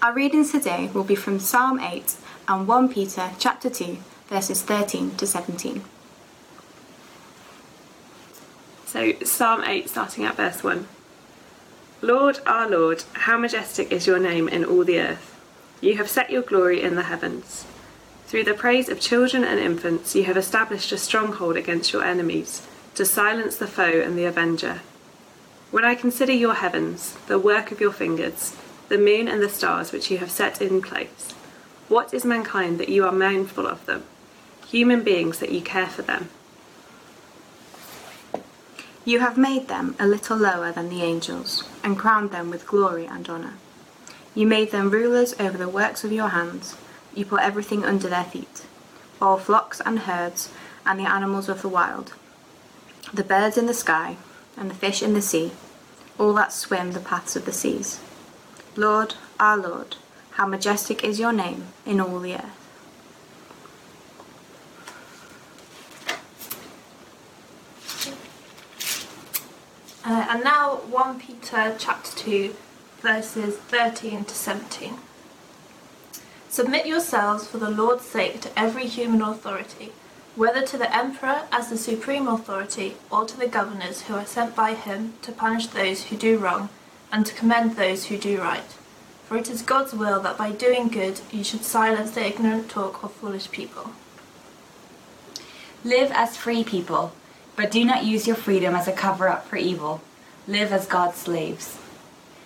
Our readings today will be from Psalm 8 and 1 Peter chapter 2 verses 13 to 17. So, Psalm 8, starting at verse 1. Lord, our Lord, how majestic is your name in all the earth. You have set your glory in the heavens. Through the praise of children and infants, you have established a stronghold against your enemies, to silence the foe and the avenger. When I consider your heavens, the work of your fingers, the moon and the stars which you have set in place, what is mankind that you are mindful of them? Human beings that you care for them. You have made them a little lower than the angels, and crowned them with glory and honour. You made them rulers over the works of your hands. You put everything under their feet all flocks and herds, and the animals of the wild, the birds in the sky, and the fish in the sea, all that swim the paths of the seas. Lord, our Lord, how majestic is your name in all the earth. Uh, and now 1 Peter chapter 2 verses 13 to 17. Submit yourselves for the Lord's sake to every human authority, whether to the emperor as the supreme authority or to the governors who are sent by him to punish those who do wrong and to commend those who do right. For it is God's will that by doing good you should silence the ignorant talk of foolish people. Live as free people, but do not use your freedom as a cover up for evil. Live as God's slaves.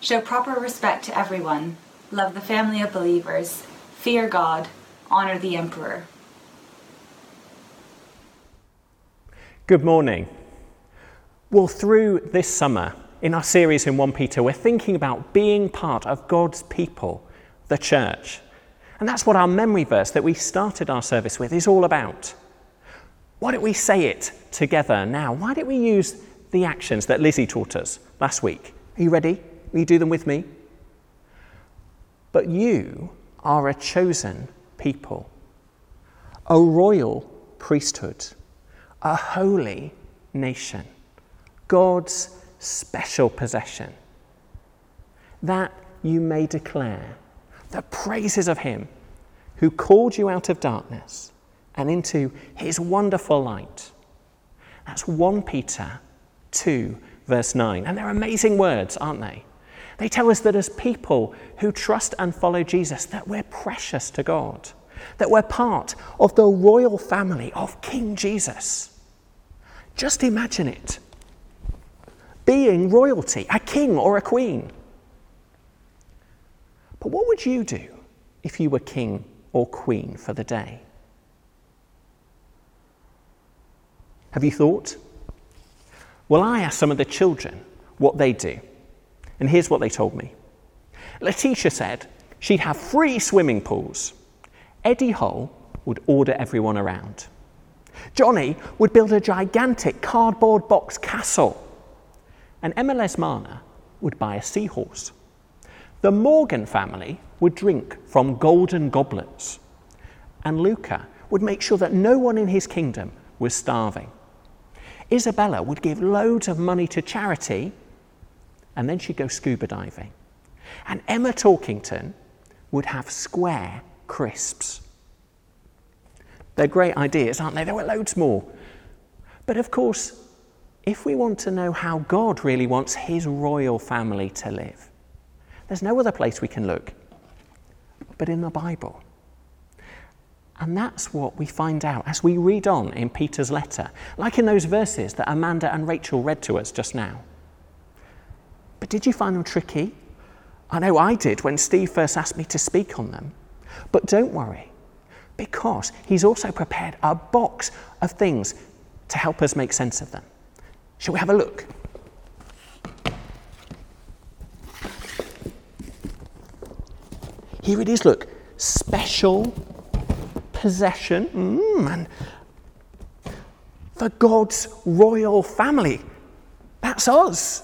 Show proper respect to everyone. Love the family of believers. Fear God. Honor the emperor. Good morning. Well, through this summer, in our series in 1 Peter, we're thinking about being part of God's people, the church. And that's what our memory verse that we started our service with is all about. Why don't we say it together now? Why don't we use the actions that Lizzie taught us last week? Are you ready? Will you do them with me? But you are a chosen people, a royal priesthood, a holy nation, God's special possession, that you may declare the praises of Him who called you out of darkness and into His wonderful light. That's 1 Peter 2, verse 9. And they're amazing words, aren't they? They tell us that as people who trust and follow Jesus, that we're precious to God, that we're part of the royal family of King Jesus. Just imagine it being royalty, a king or a queen. But what would you do if you were king or queen for the day? Have you thought? Well, I asked some of the children what they do. And here's what they told me Letitia said she'd have free swimming pools. Eddie Hull would order everyone around. Johnny would build a gigantic cardboard box castle. And Emma Lesmana would buy a seahorse. The Morgan family would drink from golden goblets. And Luca would make sure that no one in his kingdom was starving. Isabella would give loads of money to charity and then she'd go scuba diving. And Emma Talkington would have square crisps. They're great ideas, aren't they? There were loads more. But of course, if we want to know how God really wants his royal family to live, there's no other place we can look but in the Bible. And that's what we find out as we read on in Peter's letter, like in those verses that Amanda and Rachel read to us just now. But did you find them tricky? I know I did when Steve first asked me to speak on them. But don't worry, because he's also prepared a box of things to help us make sense of them. Shall we have a look? Here it is, look. Special possession. Mm, and for God's royal family. That's us.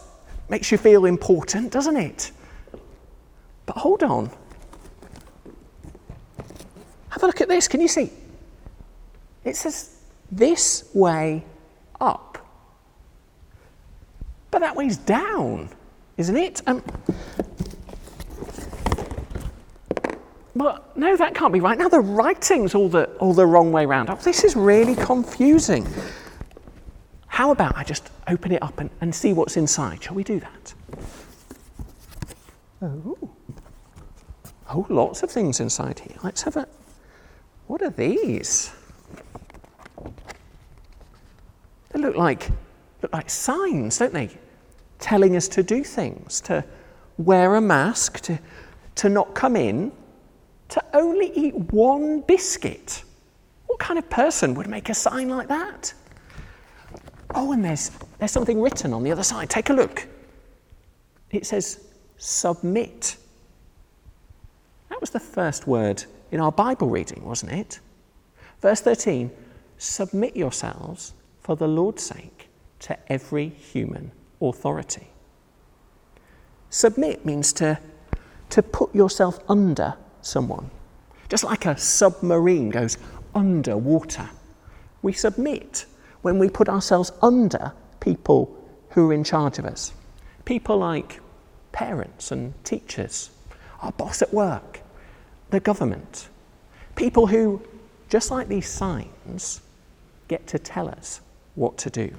Makes you feel important, doesn't it? But hold on. Have a look at this. Can you see? It says this way up. But that way's down, isn't it? Um, But no, that can't be right. Now the writing's all the, all the wrong way round. Oh, this is really confusing. How about I just open it up and, and see what's inside? Shall we do that? Oh. Oh, lots of things inside here. Let's have a. What are these? They look like, look like signs, don't they? Telling us to do things, to wear a mask, to, to not come in, to only eat one biscuit. What kind of person would make a sign like that? Oh, and there's, there's something written on the other side. Take a look. It says, submit. That was the first word in our Bible reading, wasn't it? Verse 13 Submit yourselves for the Lord's sake to every human authority. Submit means to, to put yourself under someone. Just like a submarine goes underwater, we submit when we put ourselves under people who are in charge of us. People like parents and teachers, our boss at work, the government. People who, just like these signs, get to tell us what to do.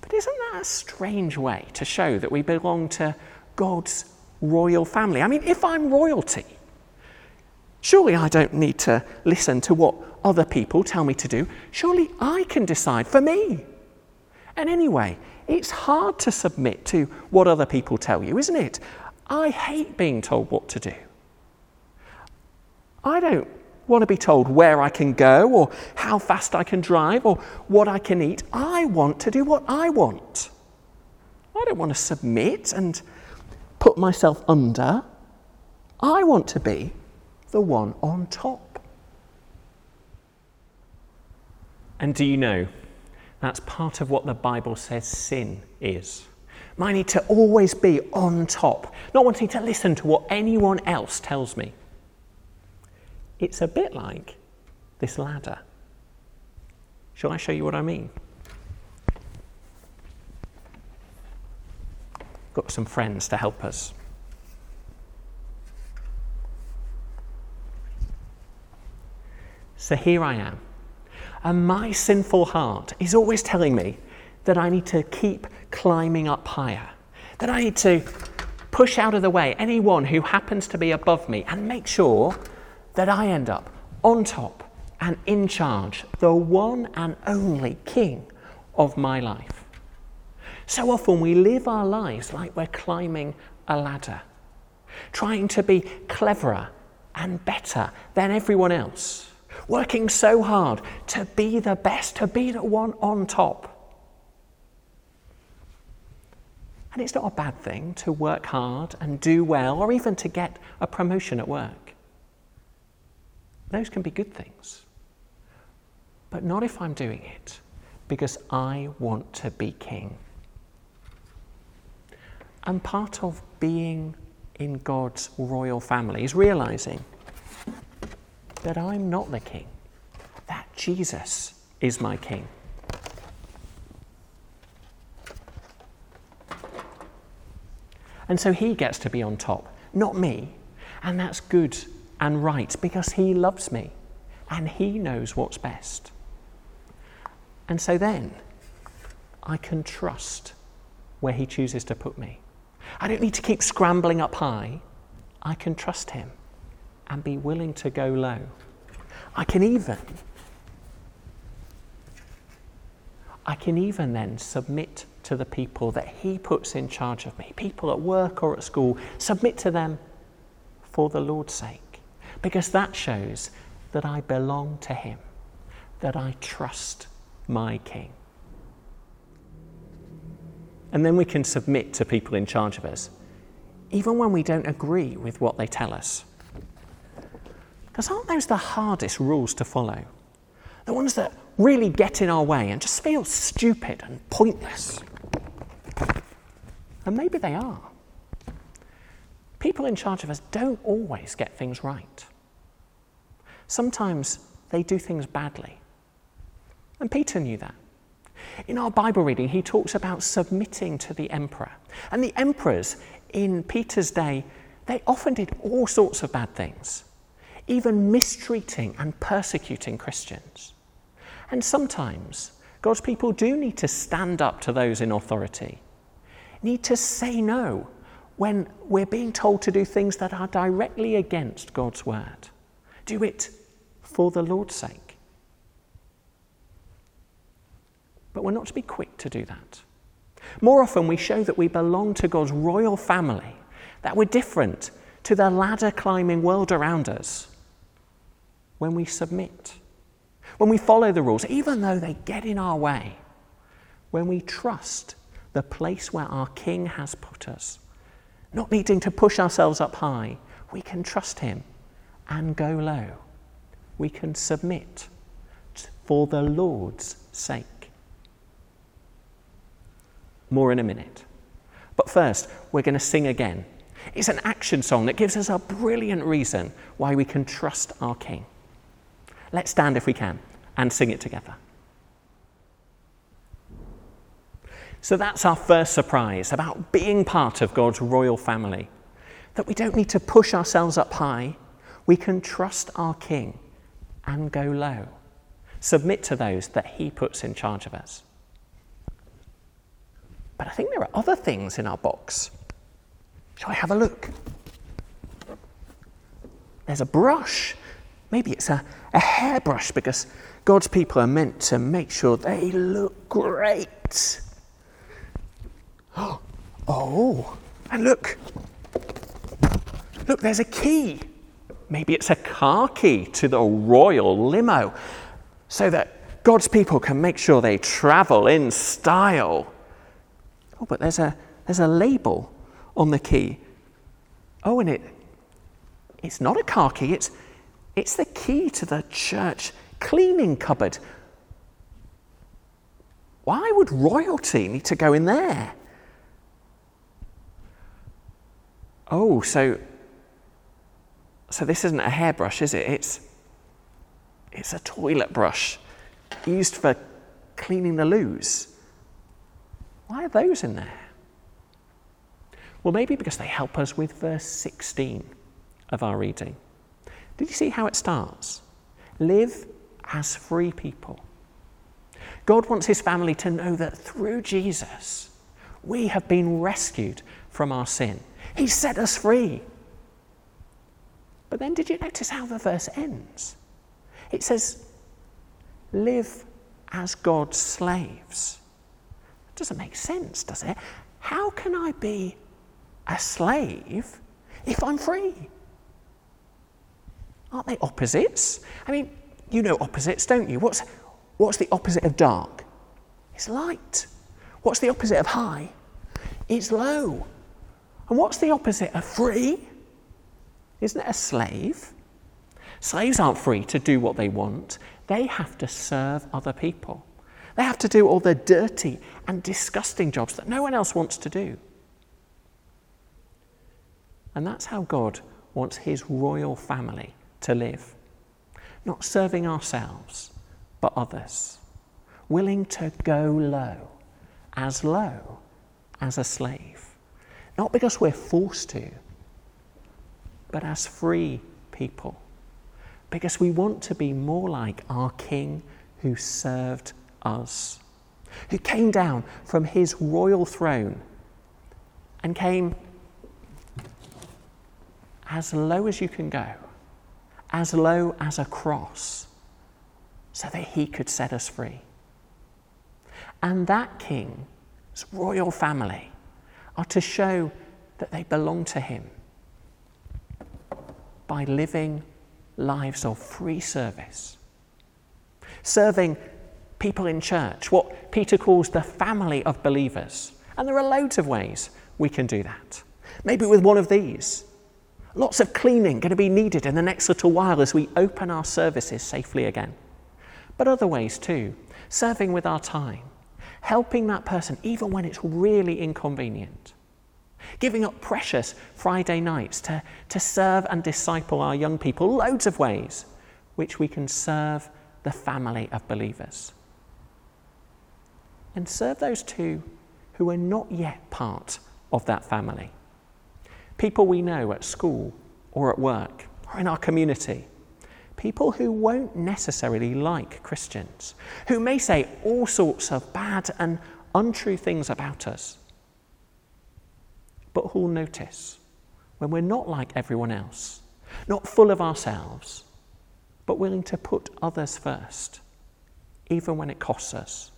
But isn't that a strange way to show that we belong to God's royal family? I mean, if I'm royalty, surely I don't need to listen to what other people tell me to do. Surely I can decide for me. And anyway, it's hard to submit to what other people tell you, isn't it? I hate being told what to do. I don't want to be told where I can go or how fast I can drive or what I can eat. I want to do what I want. I don't want to submit and put myself under. I want to be the one on top. And do you know that's part of what the Bible says sin is? My need to always be on top, not wanting to listen to what anyone else tells me. It's a bit like this ladder. Shall I show you what I mean? Got some friends to help us. So here I am. And my sinful heart is always telling me that I need to keep climbing up higher, that I need to push out of the way anyone who happens to be above me and make sure that I end up on top and in charge, the one and only king of my life. So often we live our lives like we're climbing a ladder, trying to be cleverer and better than everyone else, working so hard to be the best, to be the one on top. And it's not a bad thing to work hard and do well, or even to get a promotion at work. Those can be good things. But not if I'm doing it because I want to be king. And part of being in God's royal family is realizing that I'm not the king, that Jesus is my king. And so he gets to be on top, not me. And that's good and right because He loves me and He knows what's best. And so then I can trust where He chooses to put me. I don't need to keep scrambling up high. I can trust Him and be willing to go low. I can even I can even then submit to the people that He puts in charge of me, people at work or at school, submit to them for the Lord's sake because that shows that I belong to Him, that I trust my King. And then we can submit to people in charge of us, even when we don't agree with what they tell us. Because aren't those the hardest rules to follow? The ones that really get in our way and just feel stupid and pointless. And maybe they are. People in charge of us don't always get things right. Sometimes they do things badly. And Peter knew that. In our Bible reading, he talks about submitting to the emperor. And the emperors in Peter's day, they often did all sorts of bad things, even mistreating and persecuting Christians. And sometimes God's people do need to stand up to those in authority, need to say no when we're being told to do things that are directly against God's word. Do it for the Lord's sake. But we're not to be quick to do that. More often, we show that we belong to God's royal family, that we're different to the ladder climbing world around us when we submit, when we follow the rules, even though they get in our way, when we trust the place where our King has put us, not needing to push ourselves up high, we can trust Him and go low. We can submit for the Lord's sake. More in a minute. But first, we're going to sing again. It's an action song that gives us a brilliant reason why we can trust our King. Let's stand if we can and sing it together. So that's our first surprise about being part of God's royal family. That we don't need to push ourselves up high, we can trust our King and go low. Submit to those that He puts in charge of us. But I think there are other things in our box. Shall I have a look? There's a brush. Maybe it's a, a hairbrush because God's people are meant to make sure they look great. Oh, and look. Look, there's a key. Maybe it's a car key to the royal limo so that God's people can make sure they travel in style. Oh, but there's a, there's a label on the key. Oh, and it, it's not a car key, it's, it's the key to the church cleaning cupboard. Why would royalty need to go in there? Oh, so so this isn't a hairbrush, is it? It's it's a toilet brush used for cleaning the loos. Why are those in there? Well, maybe because they help us with verse 16 of our reading. Did you see how it starts? Live as free people. God wants his family to know that through Jesus, we have been rescued from our sin. He set us free. But then, did you notice how the verse ends? It says, Live as God's slaves. Doesn't make sense, does it? How can I be a slave if I'm free? Aren't they opposites? I mean, you know opposites, don't you? What's, what's the opposite of dark? It's light. What's the opposite of high? It's low. And what's the opposite of free? Isn't it a slave? Slaves aren't free to do what they want, they have to serve other people. They have to do all the dirty and disgusting jobs that no one else wants to do. And that's how God wants his royal family to live. Not serving ourselves, but others. Willing to go low, as low as a slave. Not because we're forced to, but as free people. Because we want to be more like our King who served us, who came down from his royal throne and came as low as you can go, as low as a cross, so that he could set us free. And that king's royal family are to show that they belong to him by living lives of free service, serving people in church, what Peter calls the family of believers. And there are loads of ways we can do that. Maybe with one of these. Lots of cleaning going to be needed in the next little while as we open our services safely again. But other ways too. Serving with our time, helping that person even when it's really inconvenient. Giving up precious Friday nights to, to serve and disciple our young people, loads of ways which we can serve the family of believers. and serve those too who are not yet part of that family. People we know at school or at work or in our community. People who won't necessarily like Christians, who may say all sorts of bad and untrue things about us, who'll notice when we're not like everyone else, not full of ourselves, but willing to put others first, even when it costs us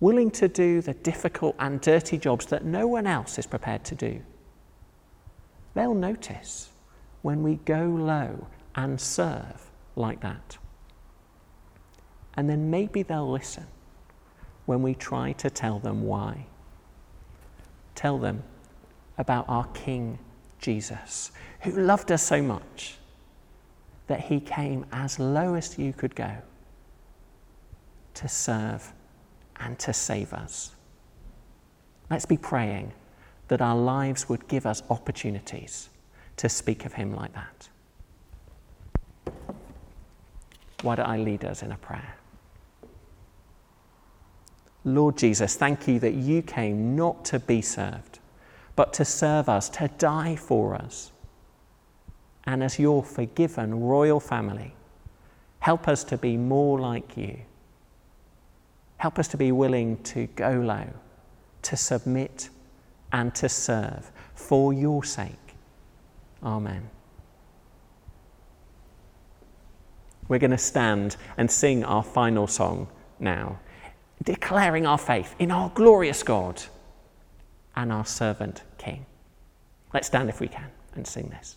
willing to do the difficult and dirty jobs that no one else is prepared to do. They'll notice when we go low and serve like that. And then maybe they'll listen when we try to tell them why. Tell them about our King Jesus, who loved us so much that he came as low as you could go to serve and to save us. Let's be praying that our lives would give us opportunities to speak of Him like that. Why don't I lead us in a prayer? Lord Jesus, thank you that you came not to be served, but to serve us, to die for us. And as your forgiven royal family, help us to be more like you Help us to be willing to go low, to submit, and to serve for your sake. Amen. We're going to stand and sing our final song now, declaring our faith in our glorious God and our servant King. Let's stand if we can and sing this.